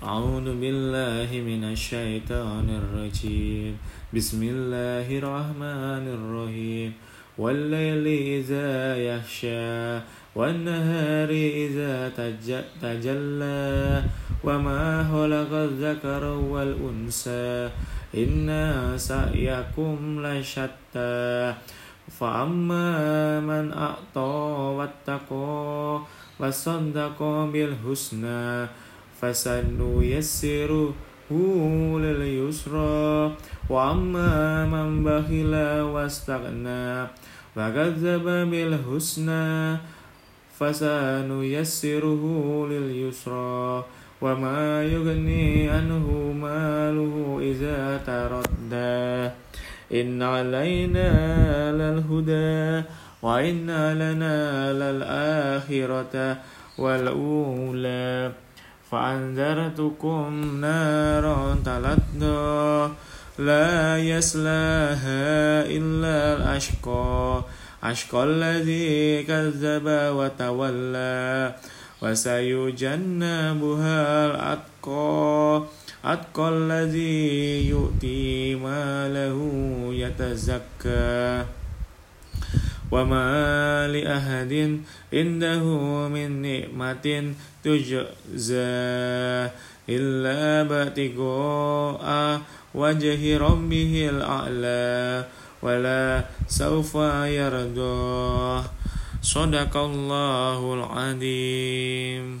أعوذ بالله من الشيطان الرجيم. بسم الله الرحمن الرحيم. والليل إذا يخشى والنهار إذا تجلى وما خلق الذكر والأنثى إن سعيكم لشتى. فأما من أعطى واتقى وصدق بالحسنى فسنيسره لليسرى. وأما من بخل واستغنى وكذب بالحسنى فسنيسره لليسرى. وما يغني عنه ماله إذا تردى. إن علينا للهدى وإن لنا للآخرة والأولى. فأنذرتكم نارا تلظى لا يصلاها إلا الأشقى. أشقى الذي كذب وتولى. وسيجنبها الأتقى. أتقى الذي يؤتي ماله يتزكى. وما لأحد عنده من نعمة تجزى إلا باتقاء وجه ربه الأعلى ولا سوف يرضى صدق الله العظيم